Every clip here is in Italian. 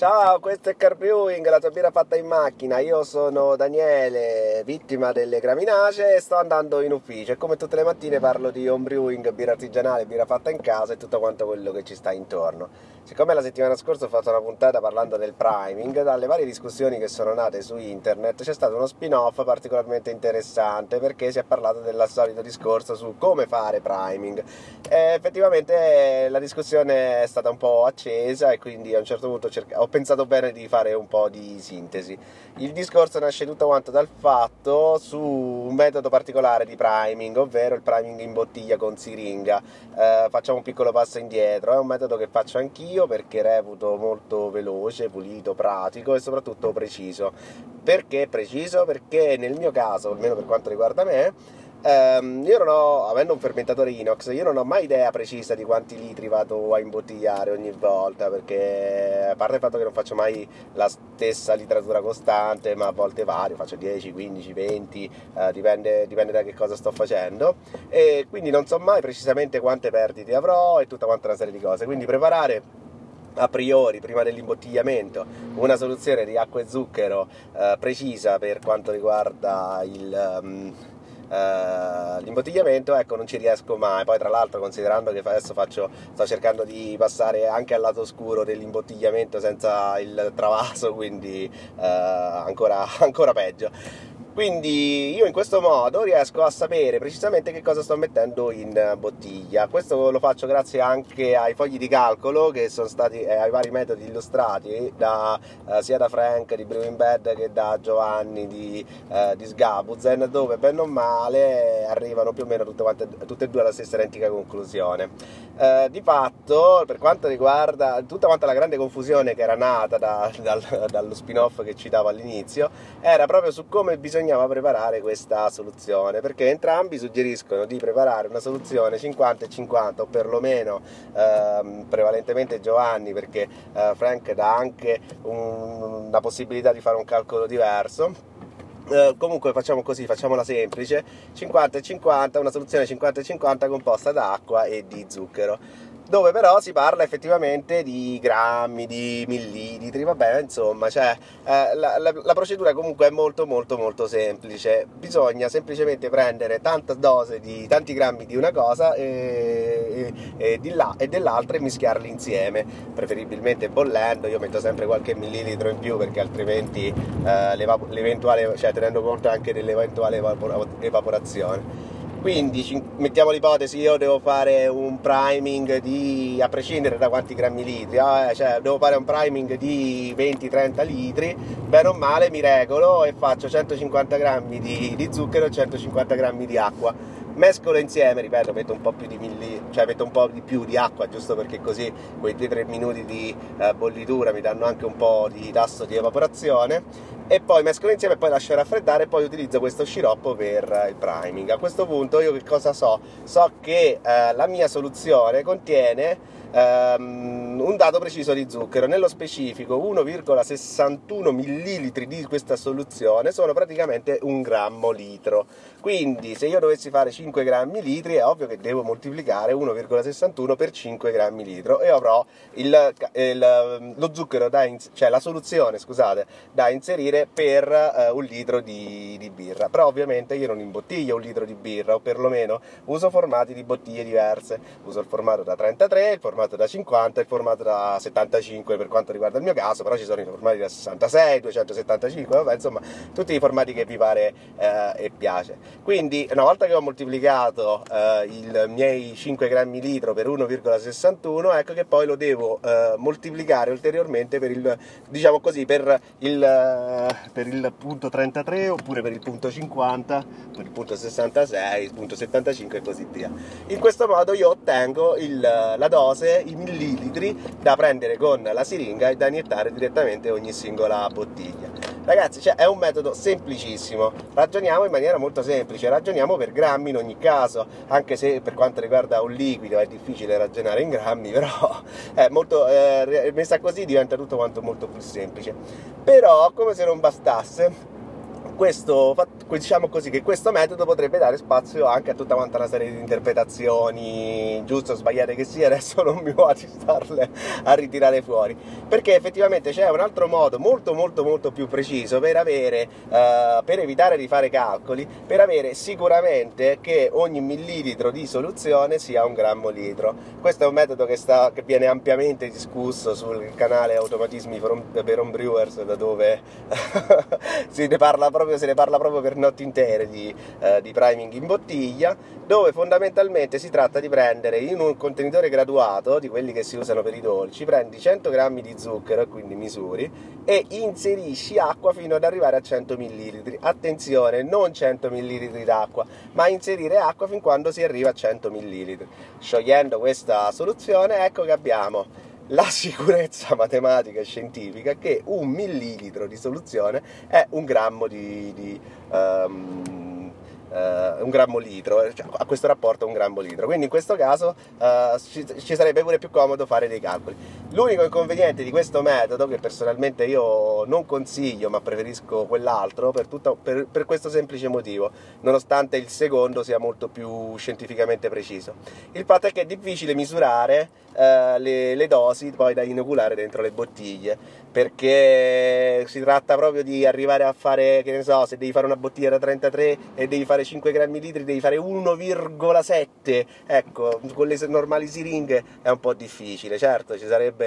Ciao, questo è Car Brewing, la tua birra fatta in macchina. Io sono Daniele, vittima delle graminacee e sto andando in ufficio. E come tutte le mattine parlo di home brewing, birra artigianale, birra fatta in casa e tutto quanto quello che ci sta intorno. Siccome la settimana scorsa ho fatto una puntata parlando del priming, dalle varie discussioni che sono nate su internet c'è stato uno spin-off particolarmente interessante perché si è parlato del solito discorso su come fare priming. E effettivamente la discussione è stata un po' accesa e quindi a un certo punto ho pensato bene di fare un po' di sintesi. Il discorso nasce tutto quanto dal fatto su un metodo particolare di priming, ovvero il priming in bottiglia con siringa. Eh, facciamo un piccolo passo indietro, è un metodo che faccio anch'io perché reputo molto veloce, pulito, pratico e soprattutto preciso. Perché preciso? Perché nel mio caso, almeno per quanto riguarda me, Um, io non ho, avendo un fermentatore inox, io non ho mai idea precisa di quanti litri vado a imbottigliare ogni volta, perché a parte il fatto che non faccio mai la stessa litratura costante, ma a volte vario, faccio 10, 15, 20, uh, dipende, dipende, da che cosa sto facendo, e quindi non so mai precisamente quante perdite avrò e tutta quanta una serie di cose, quindi preparare a priori, prima dell'imbottigliamento, una soluzione di acqua e zucchero uh, precisa per quanto riguarda il... Um, Uh, l'imbottigliamento ecco non ci riesco mai. Poi tra l'altro considerando che adesso faccio, sto cercando di passare anche al lato oscuro dell'imbottigliamento senza il travaso quindi uh, ancora, ancora peggio quindi io in questo modo riesco a sapere precisamente che cosa sto mettendo in bottiglia. Questo lo faccio grazie anche ai fogli di calcolo che sono stati eh, ai vari metodi illustrati da, eh, sia da Frank di Brewing Bed che da Giovanni di, eh, di Sgabuzen, dove bene o male arrivano più o meno tutte, quante, tutte e due alla stessa identica conclusione. Eh, di fatto, per quanto riguarda tutta quanta la grande confusione che era nata da, dal, dallo spin-off che citavo all'inizio, era proprio su come bisogna bisognava preparare questa soluzione perché entrambi suggeriscono di preparare una soluzione 50 e 50 o perlomeno ehm, prevalentemente Giovanni perché eh, Frank dà anche la possibilità di fare un calcolo diverso. Uh, comunque facciamo così, facciamola semplice, 50 e 50, una soluzione 50 e 50 composta da acqua e di zucchero dove però si parla effettivamente di grammi, di millilitri, vabbè, insomma, cioè, eh, la, la, la, procedura comunque è molto molto molto semplice, bisogna semplicemente prendere tanta dose di tanti grammi di una cosa e, e, e, di là, e dell'altra e mischiarli insieme, preferibilmente bollendo, io metto sempre qualche millilitro in più perché altrimenti eh, l'eventuale, cioè tenendo conto anche dell'eventuale evaporazione quindi mettiamo l'ipotesi, io devo fare un priming di, a prescindere da quanti grammi litri, eh, cioè devo fare un priming di 20-30 litri, bene o male mi regolo e faccio 150 grammi di, di zucchero e 150 grammi di acqua. Mescolo insieme, ripeto, metto un po' più di milli, cioè metto un po' di più di acqua, giusto perché così quei 2-3 minuti di eh, bollitura mi danno anche un po' di tasso di evaporazione e poi mescolo insieme e poi lascio raffreddare e poi utilizzo questo sciroppo per il priming. A questo punto io che cosa so? So che eh, la mia soluzione contiene um, un dato preciso di zucchero, nello specifico 1,61 ml di questa soluzione sono praticamente un grammo litro. Quindi se io dovessi fare 5 grammi litri è ovvio che devo moltiplicare 1,61 per 5 grammi litro e avrò il, il, lo zucchero da in, cioè la soluzione scusate, da inserire per uh, un litro di, di birra. Però ovviamente io non imbottiglio un litro di birra o perlomeno uso formati di bottiglie diverse. Uso il formato da 33, il formato da 50 e il formato da 75 per quanto riguarda il mio caso, però ci sono i formati da 66, 275, vabbè, insomma, tutti i formati che vi pare eh, e piace. Quindi, una volta che ho moltiplicato eh, i miei 5 grammi litro per 1,61, ecco che poi lo devo eh, moltiplicare ulteriormente per il, diciamo così, per il, eh, per il punto 33 oppure per il punto 50, per il punto 66, il punto 75 e così via. In questo modo io ottengo il, la dose i millilitri da prendere con la siringa e da iniettare direttamente ogni singola bottiglia. Ragazzi, cioè, è un metodo semplicissimo, ragioniamo in maniera molto semplice, ragioniamo per grammi in ogni caso, anche se per quanto riguarda un liquido è difficile ragionare in grammi, però è molto, eh, messa così diventa tutto quanto molto più semplice. Però, come se non bastasse, questo, diciamo così, che questo metodo potrebbe dare spazio anche a tutta quanta una serie di interpretazioni, giusto o sbagliate che sia, adesso non mi va di starle a ritirare fuori, perché effettivamente c'è un altro modo molto molto molto più preciso per avere, uh, per evitare di fare calcoli, per avere sicuramente che ogni millilitro di soluzione sia un grammo litro. Questo è un metodo che, sta, che viene ampiamente discusso sul canale Automatismi per Homebrewers, da dove si ne parla proprio proprio, se ne parla proprio per notti intere di, eh, di priming in bottiglia, dove fondamentalmente si tratta di prendere in un contenitore graduato, di quelli che si usano per i dolci, prendi 100 grammi di zucchero, quindi misuri, e inserisci acqua fino ad arrivare a 100 ml. Attenzione, non 100 ml d'acqua, ma inserire acqua fin quando si arriva a 100 ml. Sciogliendo questa soluzione, ecco che abbiamo la sicurezza matematica e scientifica che un millilitro di soluzione è un grammo di, di um, Uh, un grammo litro, cioè, a questo rapporto un grammo litro. Quindi in questo caso uh, ci, ci, sarebbe pure più comodo fare dei calcoli. L'unico inconveniente di questo metodo, che personalmente io non consiglio, ma preferisco quell'altro, per, tutto, per, per questo semplice motivo, nonostante il secondo sia molto più scientificamente preciso. Il fatto è che è difficile misurare uh, le, le dosi poi da inoculare dentro le bottiglie perché si tratta proprio di arrivare a fare, che ne so, se devi fare una bottiglia da 33 e devi fare 5 grammi litri, devi fare 1,7, ecco, con le normali siringhe è un po' difficile, certo, sarebbe,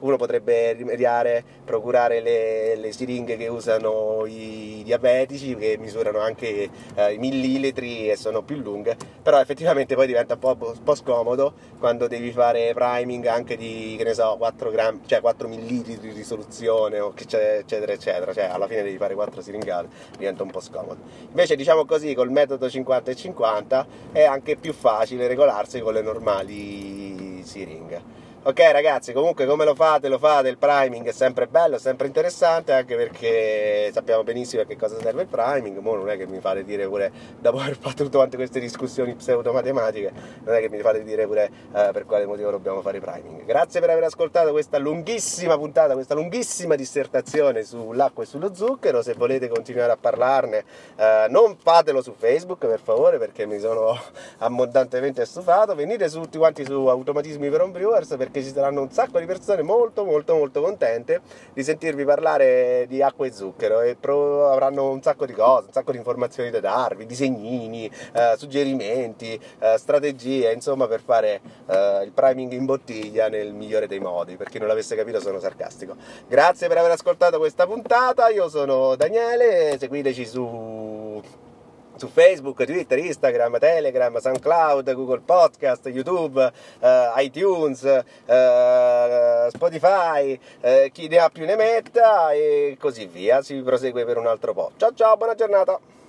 uno potrebbe rimediare, procurare le, le, siringhe che usano i diabetici, che misurano anche eh, i millilitri e sono più lunghe, però effettivamente poi diventa un po', un po' scomodo quando devi fare priming anche di, che ne so, 4 grammi, cioè 4 millilitri di soluzione, eccetera, eccetera. Cioè, alla fine devi fare quattro siringate, diventa un po' scomodo. Invece, diciamo così, col metodo 50 e 50 è anche più facile regolarsi con le normali siringhe. Ok ragazzi, comunque come lo fate, lo fate, il priming è sempre bello, è sempre interessante, anche perché sappiamo benissimo a che cosa serve il priming, Mo non è che mi fate dire pure, dopo aver fatto tutte quante queste discussioni pseudo-matematiche, non è che mi fate dire pure eh, per quale motivo dobbiamo fare priming. Grazie per aver ascoltato questa lunghissima puntata, questa lunghissima dissertazione sull'acqua e sullo zucchero, se volete continuare a parlarne eh, non fatelo su Facebook per favore perché mi sono abbondantemente stufato, venite su, tutti quanti su Automatismi per Homebrewers perché perché ci saranno un sacco di persone molto molto molto contente di sentirvi parlare di acqua e zucchero e pro- avranno un sacco di cose, un sacco di informazioni da darvi, disegnini, eh, suggerimenti, eh, strategie, insomma per fare eh, il priming in bottiglia nel migliore dei modi, per chi non l'avesse capito sono sarcastico. Grazie per aver ascoltato questa puntata, io sono Daniele, seguiteci su su Facebook, Twitter, Instagram, Telegram, SoundCloud, Google Podcast, YouTube, uh, iTunes, uh, Spotify, uh, chi ne ha più ne metta e così via. Si prosegue per un altro po'. Ciao ciao, buona giornata!